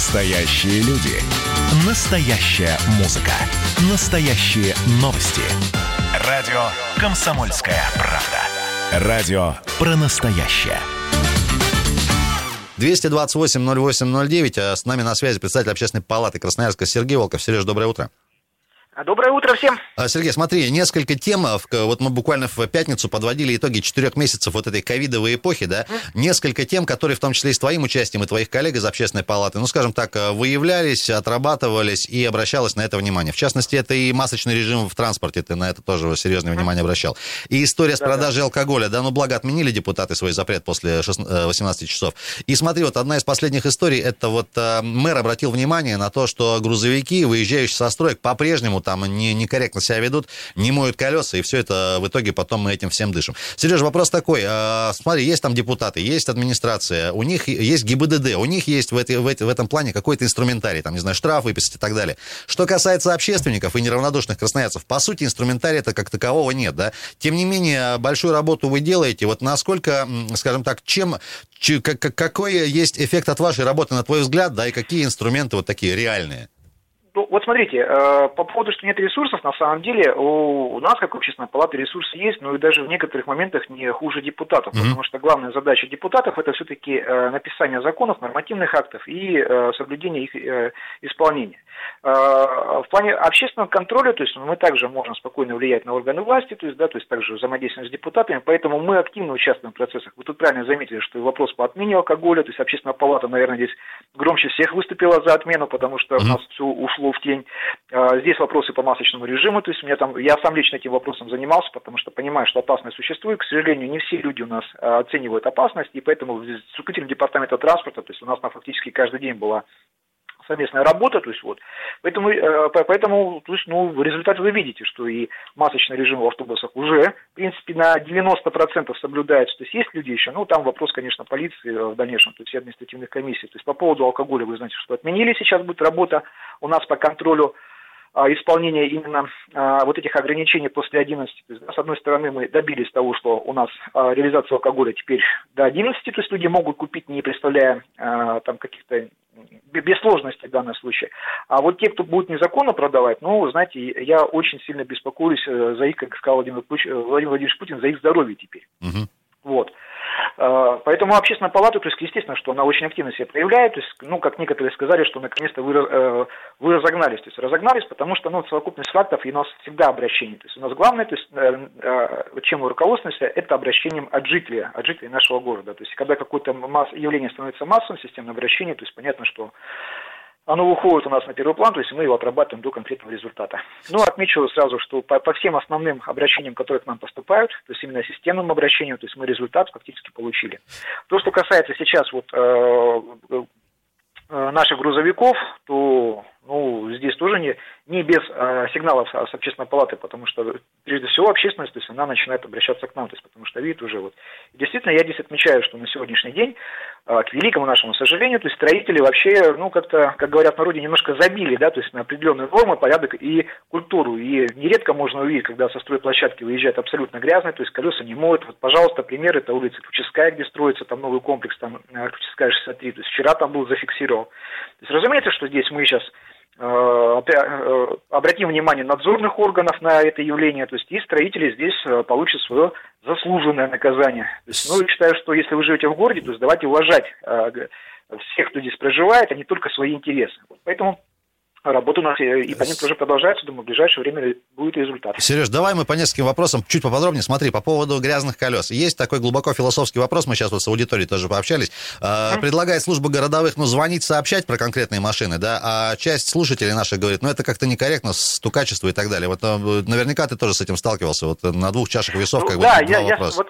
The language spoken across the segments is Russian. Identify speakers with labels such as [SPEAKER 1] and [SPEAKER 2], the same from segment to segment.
[SPEAKER 1] Настоящие люди. Настоящая музыка. Настоящие новости. Радио «Комсомольская правда». Радио про настоящее.
[SPEAKER 2] 228-08-09. А с нами на связи представитель общественной палаты Красноярска Сергей Волков. Сереж, доброе утро.
[SPEAKER 3] Доброе утро всем.
[SPEAKER 2] А, Сергей, смотри, несколько тем, вот мы буквально в пятницу подводили итоги четырех месяцев вот этой ковидовой эпохи, да, mm. несколько тем, которые в том числе и с твоим участием, и твоих коллег из общественной палаты, ну, скажем так, выявлялись, отрабатывались и обращалось на это внимание. В частности, это и масочный режим в транспорте, ты на это тоже серьезное внимание обращал. И история с продажей алкоголя, да, ну, благо отменили депутаты свой запрет после 18 э, часов. И смотри, вот одна из последних историй, это вот мэр обратил внимание на то, что грузовики, выезжающие со строек, по-прежнему там не, некорректно себя ведут, не моют колеса, и все это в итоге потом мы этим всем дышим. Сереж, вопрос такой. А, смотри, есть там депутаты, есть администрация, у них есть ГИБДД, у них есть в, этой, в, этой, в этом плане какой-то инструментарий, там, не знаю, штраф выписать и так далее. Что касается общественников и неравнодушных красноярцев, по сути, инструментария это как такового нет, да? Тем не менее, большую работу вы делаете. Вот насколько, скажем так, чем, какой есть эффект от вашей работы, на твой взгляд, да, и какие инструменты вот такие реальные?
[SPEAKER 3] Ну, вот смотрите, э, по поводу, что нет ресурсов, на самом деле у, у нас, как общественная палата, ресурсы есть, но и даже в некоторых моментах не хуже депутатов, mm-hmm. потому что главная задача депутатов это все-таки э, написание законов, нормативных актов и э, соблюдение их исполнения. В плане общественного контроля, то есть мы также можем спокойно влиять на органы власти, то есть, да, то есть также взаимодействуем с депутатами, поэтому мы активно участвуем в процессах. Вы тут правильно заметили, что вопрос по отмене алкоголя, то есть общественная палата, наверное, здесь громче всех выступила за отмену, потому что mm-hmm. у нас все ушло в тень. Э, здесь вопросы по масочному режиму, то есть меня там, я сам лично этим вопросом занимался, потому что понимаю, что опасность существует. К сожалению, не все люди у нас э, оценивают опасность, и поэтому с департамента транспорта, то есть у нас на фактически каждый день была совместная работа, то есть вот. Поэтому, э, поэтому то есть, ну, результат вы видите, что и масочный режим в автобусах уже, в принципе, на 90% соблюдается. То есть есть люди еще, ну, там вопрос, конечно, полиции в дальнейшем, то есть административных комиссий. То есть по поводу алкоголя вы знаете, что отменили, сейчас будет работа у нас по контролю а, исполнения именно а, вот этих ограничений после 11. То есть, с одной стороны, мы добились того, что у нас а, реализация алкоголя теперь до 11, то есть люди могут купить, не представляя там каких-то без сложности в данном случае. А вот те, кто будет незаконно продавать, ну, знаете, я очень сильно беспокоюсь э, за их, как сказал Владимир, Пуч... Владимир Владимирович Путин, за их здоровье теперь. Угу. Вот. А, поэтому общественная палата, то есть, естественно, что она очень активно себя проявляет, то есть, ну, как некоторые сказали, что наконец-то вы, э, вы разогнались, то есть разогнались, потому что, ну, совокупность фактов, и у нас всегда обращение, то есть у нас главное, то есть, э, э, чем мы руководствуемся, это обращением от жителей, от жителей нашего города, то есть, когда какое-то масс, явление становится массовым, системное обращение, то есть, понятно, что оно выходит у нас на первый план, то есть мы его отрабатываем до конкретного результата. Ну, отмечу сразу, что по, по всем основным обращениям, которые к нам поступают, то есть именно системным обращениям, то есть мы результат фактически получили. То, что касается сейчас вот э, э, наших грузовиков, то ну, здесь тоже не, не без э, сигналов с, с общественной палаты, потому что, прежде всего, общественность, то есть она начинает обращаться к нам, то есть потому что видит уже вот. И действительно, я здесь отмечаю, что на сегодняшний день, э, к великому нашему сожалению, то есть строители вообще, ну, как-то, как говорят народе, немножко забили, да, то есть на определенные нормы, порядок и культуру. И нередко можно увидеть, когда со стройплощадки выезжают абсолютно грязные, то есть колеса не моют. Вот, пожалуйста, пример, это улица Туческая, где строится там новый комплекс, там Туческая 63, то есть вчера там был зафиксирован. То есть, разумеется, что здесь мы сейчас обратим внимание надзорных органов на это явление, то есть и строители здесь э, получат свое заслуженное наказание. То есть, ну, я считаю, что если вы живете в городе, то есть давайте уважать всех, кто здесь проживает, а не только свои интересы. Поэтому Работа у нас и по ним тоже продолжается. Думаю, в ближайшее время будет результат.
[SPEAKER 2] Сереж, давай мы по нескольким вопросам чуть поподробнее. Смотри, по поводу грязных колес. Есть такой глубоко философский вопрос. Мы сейчас вот с аудиторией тоже пообщались. Mm-hmm. Предлагает служба городовых, ну, звонить, сообщать про конкретные машины, да, а часть слушателей наших говорит, ну, это как-то некорректно, стукачество и так далее. Вот э, наверняка ты тоже с этим сталкивался. Вот на двух чашах весов, ну, как
[SPEAKER 3] да,
[SPEAKER 2] бы,
[SPEAKER 3] я, я вот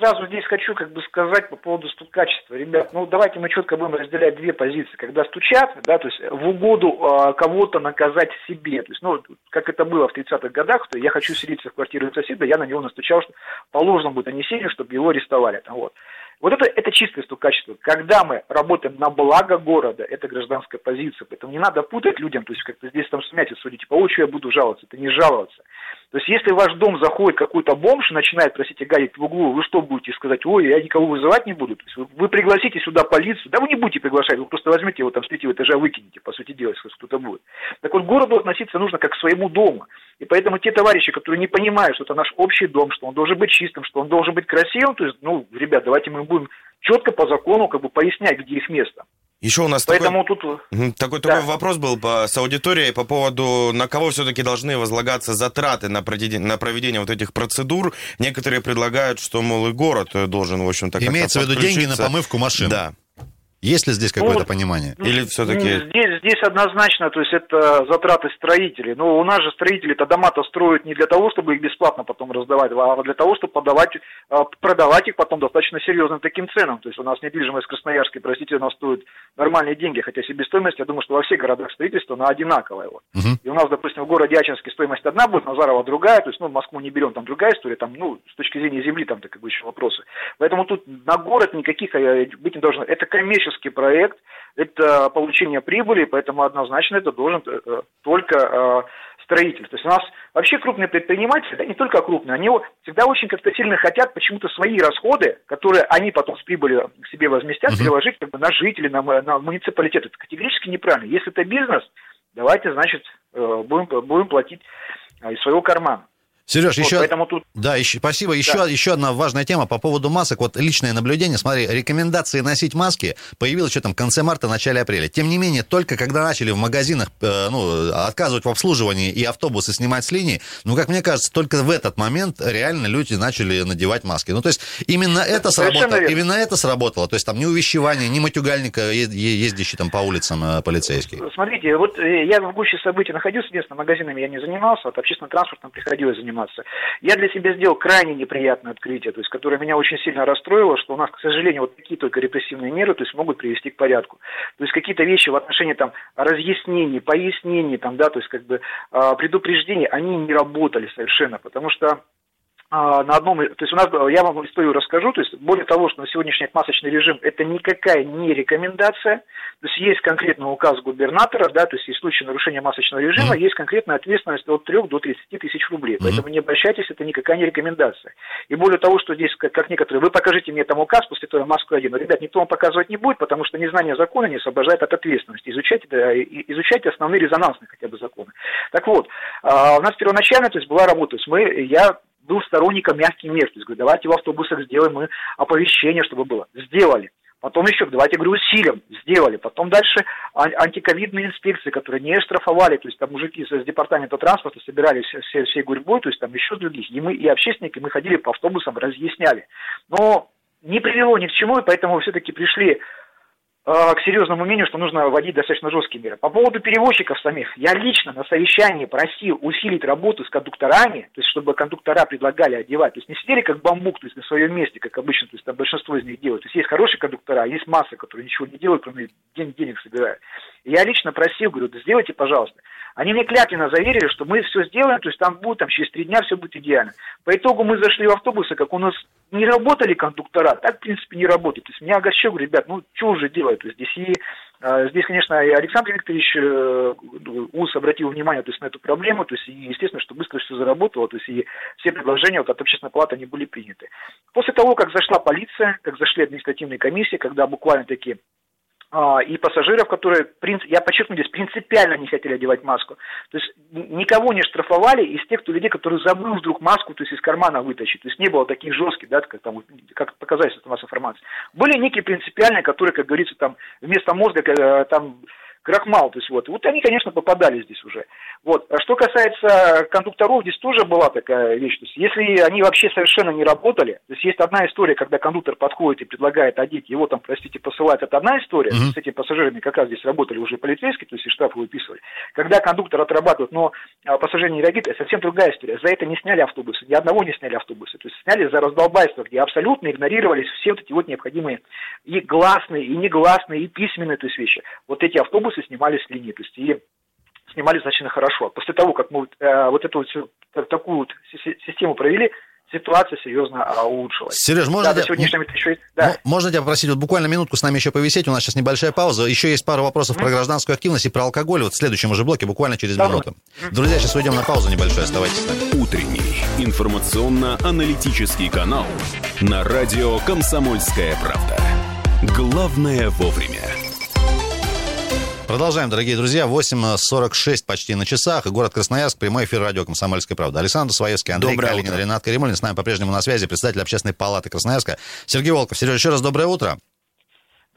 [SPEAKER 3] сразу здесь хочу как бы сказать по поводу стукачества. Ребят, ну давайте мы четко будем разделять две позиции. Когда стучат, да, то есть в угоду э, кого-то наказать себе. То есть, ну, как это было в 30-х годах, то я хочу селиться в квартиру соседа, я на него настучал, что по ложному донесению, чтобы его арестовали. Вот. Вот это, это чистое стукачество. Когда мы работаем на благо города, это гражданская позиция. Поэтому не надо путать людям, то есть как-то здесь там смятить, судить, типа, о, что я буду жаловаться. Это не жаловаться. То есть, если в ваш дом заходит какой-то бомж и начинает, простите, гадить в углу, вы что будете сказать? Ой, я никого вызывать не буду. То есть, вы, вы пригласите сюда полицию. Да вы не будете приглашать, вы просто возьмите его там с третьего этажа выкинете, по сути дела, если кто-то будет. Так вот, к городу относиться нужно как к своему дому. И поэтому те товарищи, которые не понимают, что это наш общий дом, что он должен быть чистым, что он должен быть красивым, то есть, ну, ребят, давайте мы будем четко по закону как бы пояснять, где их место.
[SPEAKER 4] Еще у нас
[SPEAKER 3] Поэтому
[SPEAKER 4] такой,
[SPEAKER 3] тут...
[SPEAKER 4] такой,
[SPEAKER 3] Да.
[SPEAKER 4] такой вопрос был по, с аудиторией по поводу, на кого все-таки должны возлагаться затраты на проведение, на проведение вот этих процедур. Некоторые предлагают, что, мол, и город должен, в общем-то,
[SPEAKER 2] Имеется в виду деньги на помывку машин.
[SPEAKER 4] Да.
[SPEAKER 2] Есть ли здесь
[SPEAKER 3] Ну,
[SPEAKER 2] какое-то
[SPEAKER 3] вот-
[SPEAKER 2] понимание?
[SPEAKER 4] Или все-таки...
[SPEAKER 3] Здесь, здесь однозначно, то есть это затраты строителей. Но у нас же строители-то дома-то строят не для того, чтобы их бесплатно потом раздавать, а для того, чтобы подавать, а, продавать их потом достаточно серьезным таким ценам. То есть у нас недвижимость в Красноярске, простите, она стоит нормальные деньги, хотя себестоимость, я думаю, что во всех городах строительства она одинаковая. Вот.
[SPEAKER 2] Мгм.
[SPEAKER 3] И у нас, допустим, в городе Ачинске стоимость одна будет, Назарова другая, то есть, ну, Москву не берем, там другая история, там, ну, с точки зрения земли, там, так как бы еще вопросы. Поэтому тут на город никаких э, быть не должно. Это коммерческий проект, это получение прибыли, поэтому однозначно это должен э, э, только э, строитель. То есть у нас вообще крупные предприниматели, да не только крупные, они всегда очень как-то сильно хотят почему-то свои расходы, которые они потом с прибыли к себе возместят, переложить как бы на жителей, на, на муниципалитет. Это категорически неправильно. Если это бизнес, давайте, значит, будем, будем платить из своего кармана.
[SPEAKER 2] Сереж,
[SPEAKER 3] Вот,
[SPEAKER 2] еще...
[SPEAKER 3] поэтому тут
[SPEAKER 2] Да, еще, спасибо. Еще,
[SPEAKER 3] Да.
[SPEAKER 2] еще одна важная тема по поводу масок. Вот личное наблюдение. Смотри, рекомендации носить маски появилось что там в конце марта, начале апреля. Тем не менее, только когда начали в магазинах э, ну, отказывать в обслуживании и автобусы снимать с линии, ну, как мне кажется, только в этот момент реально люди начали надевать маски. Ну, то есть именно это
[SPEAKER 3] Совершенно
[SPEAKER 2] сработало.
[SPEAKER 3] верно.
[SPEAKER 2] Именно это сработало. То есть там ни увещевания, ни матюгальника, ездящий там по улицам э, полицейский.
[SPEAKER 3] Смотрите, вот э, я в гуще событий находился, единственное, магазинами я не занимался, вот общественным транспортом приходилось заниматься. Я для себя сделал крайне неприятное открытие, то есть, которое меня очень сильно расстроило, что у нас, к сожалению, вот такие только репрессивные меры, то есть, могут привести к порядку. То есть, какие-то вещи в отношении там разъяснений, пояснений, там, да, то есть, как бы а, предупреждений, они не работали совершенно, потому что на одном, то есть у нас, я вам историю расскажу, то есть более того, что на сегодняшний масочный режим это никакая не рекомендация, то есть есть конкретный указ губернатора, да, то есть в случае нарушения масочного режима есть конкретная ответственность от 3 до 30 тысяч рублей, поэтому не обращайтесь, это никакая не рекомендация. И более того, что здесь, как, как некоторые, вы покажите мне там указ, после этого я маску один, но, ребят, никто вам показывать не будет, потому что незнание закона не освобождает от ответственности. Изучайте, да, изучайте основные резонансные хотя бы законы. Так вот, а, у нас первоначально, то есть была работа, то есть мы, я был сторонником мягких мер. То есть, говорю, давайте в автобусах сделаем мы оповещение, чтобы было. Сделали. Потом еще, давайте, говорю, усилим. Сделали. Потом дальше ан- антиковидные инспекции, которые не штрафовали. То есть, там мужики из, департамента транспорта собирались все, все, всей гурьбой, то есть, там еще других. И мы, и общественники, мы ходили по автобусам, разъясняли. Но не привело ни к чему, и поэтому все-таки пришли к серьезному мнению, что нужно вводить достаточно жесткие меры. По поводу перевозчиков самих, я лично на совещании просил усилить работу с кондукторами, то есть чтобы кондуктора предлагали одевать, то есть не сидели как бамбук, то есть на своем месте, как обычно, то есть там большинство из них делают. То есть есть хорошие кондуктора, есть масса, которые ничего не делают, кроме ден- денег собирают. Я лично просил, говорю, да сделайте, пожалуйста. Они мне клятвенно заверили, что мы все сделаем, то есть там будет, там через три дня все будет идеально. По итогу мы зашли в автобусы, как у нас не работали кондуктора, так, в принципе, не работает. То есть меня огорчил, говорю, ребят, ну, что уже делать? То есть здесь. И э, здесь, конечно, и Александр Викторович э, УС обратил внимание то есть, на эту проблему, то есть, и, естественно, что быстро все заработало, то есть, и все предложения вот, от общественной палаты, они были приняты. После того, как зашла полиция, как зашли административные комиссии, когда буквально такие а, и пассажиров, которые, я подчеркну здесь, принципиально не хотели одевать маску. То есть никого не штрафовали из тех кто людей, которые забыл вдруг маску, то есть из кармана вытащить. То есть не было таких жестких, да, как, там, как показать это масса информации. Были некие принципиальные, которые, как говорится, там вместо мозга э, там крахмал, то есть вот. Вот они, конечно, попадали здесь уже. Вот. А что касается кондукторов, здесь тоже была такая вещь. То есть если они вообще совершенно не работали, то есть есть одна история, когда кондуктор подходит и предлагает одеть, его там, простите, посылать, это одна история.
[SPEAKER 2] Мгм.
[SPEAKER 3] С этими пассажирами как раз здесь работали уже полицейские, то есть и штрафы выписывали. Когда кондуктор отрабатывает, но а, пассажир не реагирует, это совсем другая история. За это не сняли автобусы, ни одного не сняли автобусы. То есть сняли за раздолбайство, где абсолютно игнорировались все вот эти вот необходимые и гласные, и негласные, и письменные то есть вещи. Вот эти автобусы снимались с линии, то есть и снимали достаточно хорошо. После того, как мы вот, э, вот эту вот такую вот си- систему провели, ситуация серьезно а, улучшилась.
[SPEAKER 2] Сереж, можно, да, тебя, еще... да. можно тебя попросить вот буквально минутку с нами еще повисеть? У нас сейчас небольшая пауза. Еще есть пару вопросов mm-hmm. про гражданскую активность и про алкоголь. Вот в следующем уже блоке, буквально через да, минуту. Mm-hmm. Друзья, сейчас уйдем на паузу небольшую. Оставайтесь с нами.
[SPEAKER 1] Утренний информационно-аналитический канал на радио «Комсомольская правда». Главное вовремя.
[SPEAKER 2] Продолжаем, дорогие друзья. 8.46 почти на часах. Город Красноярск. Прямой эфир радио «Комсомольская правда». Александр Своевский, Андрей доброе Калинин, утро. Ренат Каримулин. С нами по-прежнему на связи председатель общественной палаты Красноярска Сергей Волков. Сереж, еще раз доброе утро.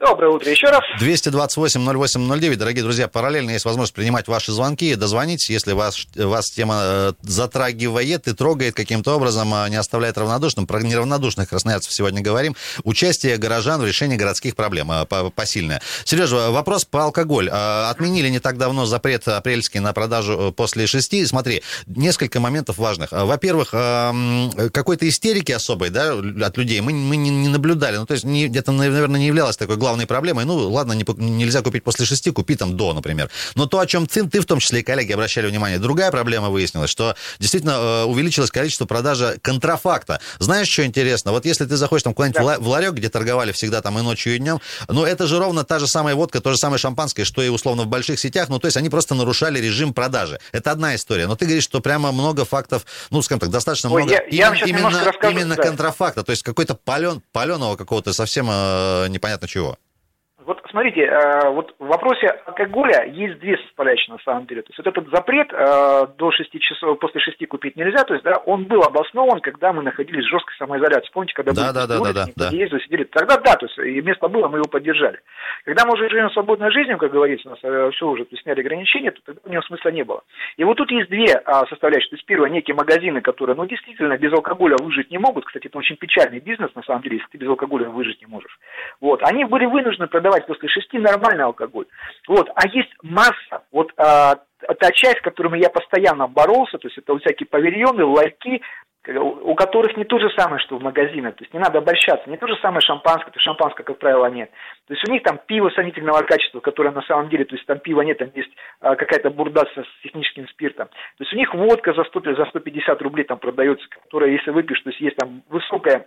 [SPEAKER 3] Доброе утро еще раз.
[SPEAKER 2] 228-08-09. Дорогие друзья, параллельно есть возможность принимать ваши звонки. Дозвонитесь, если вас, вас тема э, затрагивает и трогает каким-то образом, а не оставляет равнодушным. Про неравнодушных красноярцев сегодня говорим. Участие горожан в решении городских проблем э, посильное. Сережа, вопрос по алкоголь. Э, отменили не так давно запрет апрельский на продажу после шести. Смотри, несколько моментов важных. Во-первых, какой-то истерики особой да, от людей мы, мы не наблюдали. Ну, то есть не, это, наверное, не являлось такой главной проблемой. Ну, ладно, не, нельзя купить после шести, купи там до, например. Но то, о чем ты, ты в том числе и коллеги обращали внимание, другая проблема выяснилась, что действительно э, увеличилось количество продажи контрафакта. Знаешь, что интересно? Вот если ты заходишь там куда-нибудь да. в ларек, где торговали всегда там и ночью, и днем, ну, это же ровно та же самая водка, то же самое шампанское, что и условно в больших сетях, ну, то есть они просто нарушали режим продажи. Это одна история. Но ты говоришь, что прямо много фактов, ну, скажем так, достаточно Ой, много
[SPEAKER 3] я,
[SPEAKER 2] именно,
[SPEAKER 3] я
[SPEAKER 2] именно, именно да. контрафакта, то есть какой-то пален, паленого какого-то совсем э, непонятно чего.
[SPEAKER 3] Вот смотрите, э, вот в вопросе алкоголя есть две составляющие на самом деле. То есть вот этот запрет э, до 6 часов, после 6 купить нельзя, то есть да, он был обоснован, когда мы находились в жесткой самоизоляции. Помните, когда
[SPEAKER 2] да, да, да, да, да, да.
[SPEAKER 3] ездили, сидели, тогда да, то есть и место было, мы его поддержали. Когда мы уже живем свободной жизнью, как говорится, у нас э, все уже сняли ограничения, то тогда у него смысла не было. И вот тут есть две а, составляющие. То есть первое, некие магазины, которые, ну, действительно, без алкоголя выжить не могут. Кстати, это очень печальный бизнес, на самом деле, если ты без алкоголя выжить не можешь. Вот. Они были вынуждены продавать после 6 нормальный алкоголь. Вот. А есть масса, вот а, та часть, с которой я постоянно боролся, то есть это вот всякие павильоны, ларьки, у которых не то же самое, что в магазинах. То есть не надо обольщаться, не то же самое шампанское, то шампанское, как правило, нет. То есть у них там пиво сомнительного качества, которое на самом деле, то есть там пива нет, там есть а, какая-то бурда с, техническим спиртом. То есть у них водка за, 100, за 150 рублей там продается, которая, если выпьешь, то есть есть там высокая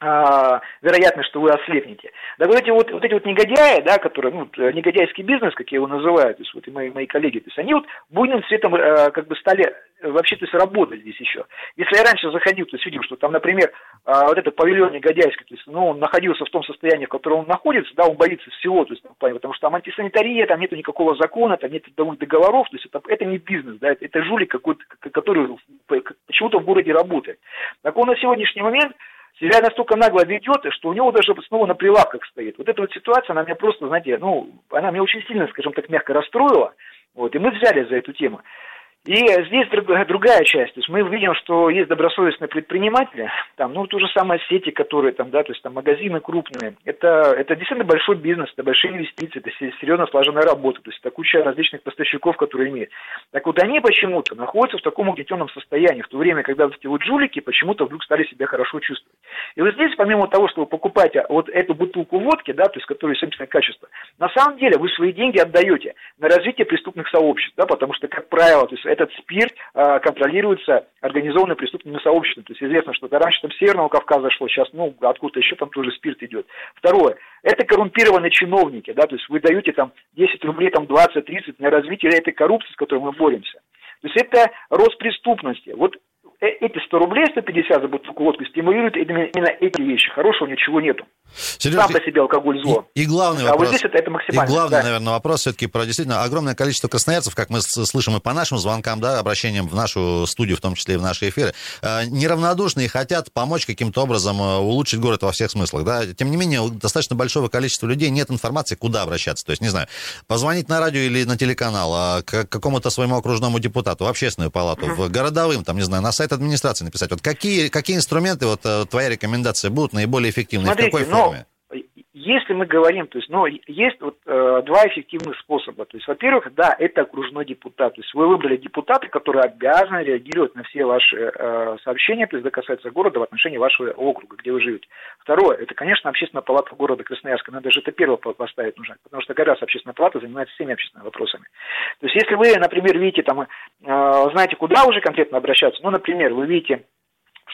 [SPEAKER 3] вероятность, что вы ослепнете. Да вот эти вот, вот эти вот негодяи, да, которые, ну, негодяйский бизнес, как я его называю, то есть вот и мои, мои коллеги, то есть они вот буйным цветом э, как бы стали э, вообще, то есть работать здесь еще. Если я раньше заходил, то есть видел, что там, например, э, вот этот павильон негодяйский, то есть, ну, он находился в том состоянии, в котором он находится, да, он боится всего, то есть, потому что там антисанитария, там нету никакого закона, там нет договоров, то есть это, это не бизнес, да, это, это жулик какой-то, который почему-то в городе работает. Так он на сегодняшний момент себя настолько нагло ведет, что у него даже снова на прилавках стоит. Вот эта вот ситуация, она меня просто, знаете, ну, она меня очень сильно, скажем так, мягко расстроила. Вот, и мы взяли за эту тему. И здесь другая часть. То есть мы видим, что есть добросовестные предприниматели, там, ну, то же самое сети, которые там, да, то есть там магазины крупные. Это, это действительно большой бизнес, это большие инвестиции, это серьезно слаженная работа, то есть это куча различных поставщиков, которые имеют. Так вот они почему-то находятся в таком угнетенном состоянии, в то время, когда вот эти вот жулики почему-то вдруг стали себя хорошо чувствовать. И вот здесь, помимо того, что вы покупаете вот эту бутылку водки, да, то есть которая собственно качество, на самом деле вы свои деньги отдаете на развитие преступных сообществ, да, потому что, как правило, то есть этот спирт а, контролируется организованным преступными сообществами. То есть известно, что это раньше там с Северного Кавказа шло, сейчас, ну, откуда-то еще там тоже спирт идет. Второе, это коррумпированные чиновники, да, то есть вы даете там 10 рублей, там 20-30 на развитие этой коррупции, с которой мы боремся. То есть это рост преступности. Вот Э, эти 100 рублей, 150 за бутылку водки стимулируют именно, эти вещи. Хорошего ничего нету. Сереж, Сам по себе алкоголь зло.
[SPEAKER 2] И, и главный
[SPEAKER 3] а
[SPEAKER 2] вопрос.
[SPEAKER 3] вот здесь это, это максимально.
[SPEAKER 2] И главный, да. наверное, вопрос все-таки про действительно огромное количество красноярцев, как мы слышим и по нашим звонкам, да, обращениям в нашу студию, в том числе и в наши эфиры, э, неравнодушны и хотят помочь каким-то образом э, улучшить город во всех смыслах. Да? Тем не менее, у достаточно большого количества людей нет информации, куда обращаться. То есть, не знаю, позвонить на радио или на телеканал, а к какому-то своему окружному депутату, в общественную палату, в городовым, там, не знаю, на сайт администрации написать. Вот какие, какие инструменты, вот э, твоя рекомендация, будут наиболее эффективны?
[SPEAKER 3] Смотрите,
[SPEAKER 2] в какой форме?
[SPEAKER 3] Если мы говорим, то есть, ну, есть вот э, два эффективных способа. То есть, во-первых, да, это окружной депутат. То есть вы выбрали депутата, который обязан реагировать на все ваши э, сообщения, то есть, это касается города в отношении вашего округа, где вы живете. Второе, это, конечно, общественная палата города Красноярска. Надо даже это первое поставить нужно, потому что как раз общественная палата занимается всеми общественными вопросами. То есть, если вы, например, видите там, э, знаете, куда уже конкретно обращаться, ну, например, вы видите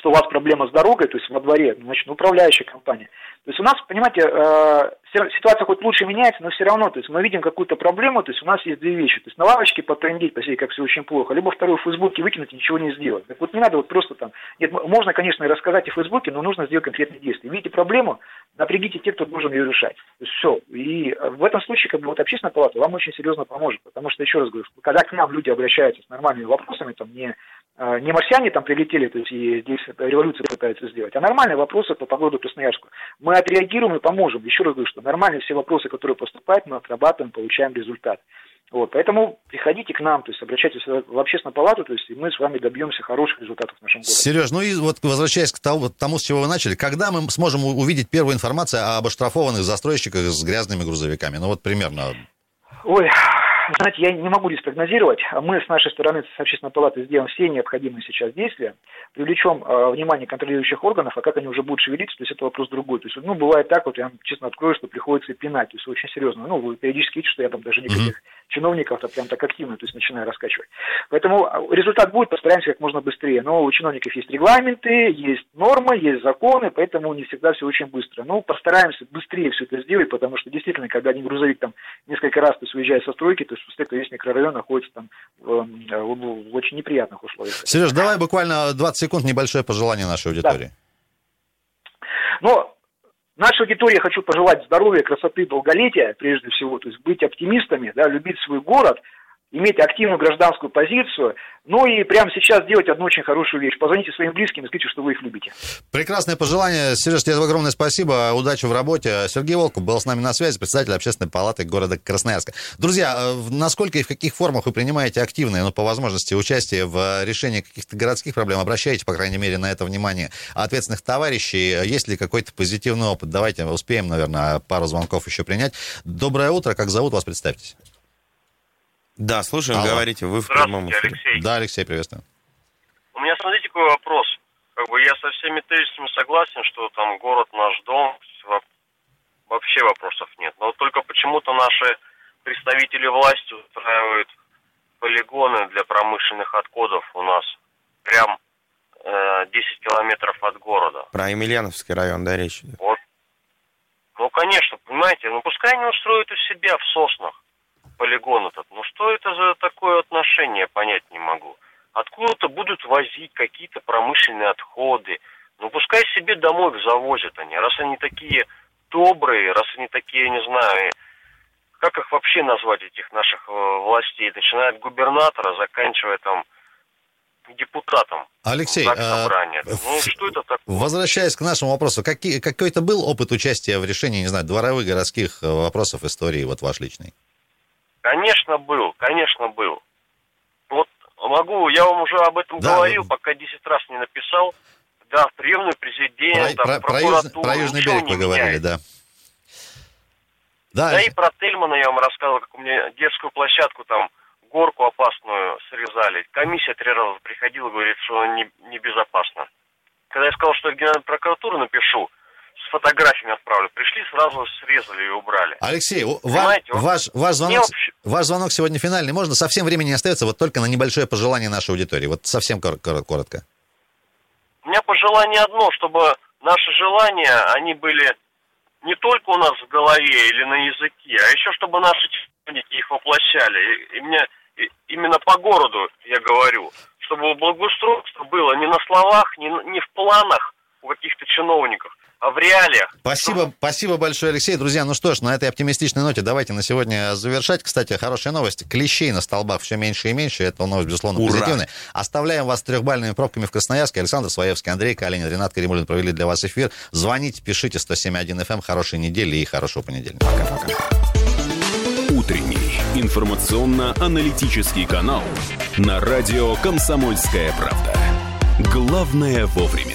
[SPEAKER 3] что у вас проблема с дорогой, то есть во дворе, значит, управляющая компания. То есть у нас, понимаете, э, ситуация хоть лучше меняется, но все равно, то есть мы видим какую-то проблему, то есть у нас есть две вещи. То есть на лавочке потрендить, посидеть, как все очень плохо, либо вторую в Фейсбуке выкинуть и ничего не сделать. Так вот не надо вот просто там, нет, можно, конечно, и рассказать и в Фейсбуке, но нужно сделать конкретные действия. Видите проблему, напрягите те, кто должен ее решать. То есть все. И в этом случае, как бы, вот общественная палата вам очень серьезно поможет, потому что, еще раз говорю, когда к нам люди обращаются с нормальными вопросами, там, не не марсиане там прилетели, то есть и здесь революцию пытаются сделать, а нормальные вопросы по погоду Красноярску. Мы отреагируем и поможем. Еще раз говорю, что нормальные все вопросы, которые поступают, мы отрабатываем, получаем результат. Вот, поэтому приходите к нам, то есть обращайтесь в общественную палату, то есть и мы с вами добьемся хороших результатов в нашем городе.
[SPEAKER 2] Сереж, ну и вот возвращаясь к тому, тому, с чего вы начали, когда мы сможем увидеть первую информацию об оштрафованных застройщиках с грязными грузовиками? Ну вот примерно.
[SPEAKER 3] Ой, знаете, я не могу здесь прогнозировать. Мы с нашей стороны, с общественной палаты, сделаем все необходимые сейчас действия, привлечем э, внимание контролирующих органов, а как они уже будут шевелиться, то есть это вопрос другой. То есть, ну, бывает так, вот я вам честно открою, что приходится пинать, то есть очень серьезно. Ну, вы периодически видите, что я там даже никаких mm-hmm. чиновников-то прям так активно, то есть начинаю раскачивать. Поэтому а, результат будет, постараемся как можно быстрее. Но у чиновников есть регламенты, есть нормы, есть законы, поэтому не всегда все очень быстро. Ну, постараемся быстрее все это сделать, потому что действительно, когда один грузовик там несколько раз то есть, уезжает со стройки, то есть после этого весь микрорайон находится там в, э, в, в очень неприятных условиях.
[SPEAKER 2] Сереж, давай буквально 20 секунд небольшое пожелание нашей аудитории.
[SPEAKER 3] Да. Ну, нашей аудитории хочу пожелать здоровья, красоты, долголетия, прежде всего, то есть быть оптимистами, да, любить свой город, иметь активную гражданскую позицию, ну и прямо сейчас делать одну очень хорошую вещь. Позвоните своим близким и скажите, что вы их любите.
[SPEAKER 2] Прекрасное пожелание. Сереж, тебе огромное спасибо. Удачи в работе. Сергей Волков был с нами на связи, председатель общественной палаты города Красноярска. Друзья, э, насколько и в каких формах вы принимаете активное, ну, по возможности, участие в решении каких-то городских проблем, обращайте, по крайней мере, на это внимание ответственных товарищей. Есть ли какой-то позитивный опыт? Давайте успеем, наверное, пару звонков еще принять. Доброе утро. Как зовут вас? Представьтесь.
[SPEAKER 4] Да, слушаем, Алло. говорите, вы в прямом
[SPEAKER 5] эфире. Алексей.
[SPEAKER 2] Да, Алексей, приветствую.
[SPEAKER 5] У меня, смотрите, какой вопрос. Как бы я со всеми тезисами согласен, что там город наш дом, вообще вопросов нет. Но только почему-то наши представители власти устраивают полигоны для промышленных отходов у нас прям э, 10 километров от города.
[SPEAKER 4] Про Емельяновский район, да, речь идет?
[SPEAKER 5] Вот. Ну, конечно, понимаете, ну пускай они устроят у себя в соснах полигон этот. Ну что это за такое отношение, понять не могу. Откуда-то будут возить какие-то промышленные отходы. Ну пускай себе домой завозят они. Раз они такие добрые, раз они такие, не знаю, как их вообще назвать, этих наших э, властей, начиная от губернатора, заканчивая там депутатом.
[SPEAKER 2] Алексей, а, ну, что это такое? возвращаясь к нашему вопросу, какие, какой-то был опыт участия в решении, не знаю, дворовых городских э, вопросов истории, вот ваш личный?
[SPEAKER 5] Конечно, был, конечно, был. Вот могу, я вам уже об этом да, говорил, пока 10 раз не написал. Да, в приемную президента,
[SPEAKER 2] про, про, прокуратуру. Про, Южный берег вы говорили, да.
[SPEAKER 5] Да. да и про Тельмана я вам рассказывал, как у меня детскую площадку там, горку опасную срезали. Комиссия три раза приходила, говорит, что не, небезопасно. Когда я сказал, что в Генеральную прокуратуру напишу, с фотографиями отправлю. Пришли, сразу срезали и убрали.
[SPEAKER 2] Алексей, ва- ваш, ваш, звонок, вообще... ваш звонок сегодня финальный. Можно? Совсем времени не остается, вот только на небольшое пожелание нашей аудитории. Вот совсем кор- кор- коротко.
[SPEAKER 5] У меня пожелание одно, чтобы наши желания, они были не только у нас в голове или на языке, а еще чтобы наши чиновники их воплощали. И, и мне и, именно по городу я говорю, чтобы благоустройство было не на словах, не, не в планах у каких-то чиновников, в реалиях.
[SPEAKER 2] Спасибо, спасибо большое, Алексей. Друзья, ну что ж, на этой оптимистичной ноте давайте на сегодня завершать. Кстати, хорошая новость. Клещей на столбах все меньше и меньше. Это новость, безусловно, Ура! позитивная. Оставляем вас трехбальными пробками в Красноярске. Александр Своевский, Андрей Калинин, Ренат Каримулин провели для вас эфир. Звоните, пишите 107.1 FM. Эм. Хорошей недели и хорошего понедельника. Пока-пока.
[SPEAKER 1] Утренний информационно-аналитический канал на радио «Комсомольская правда». Главное вовремя.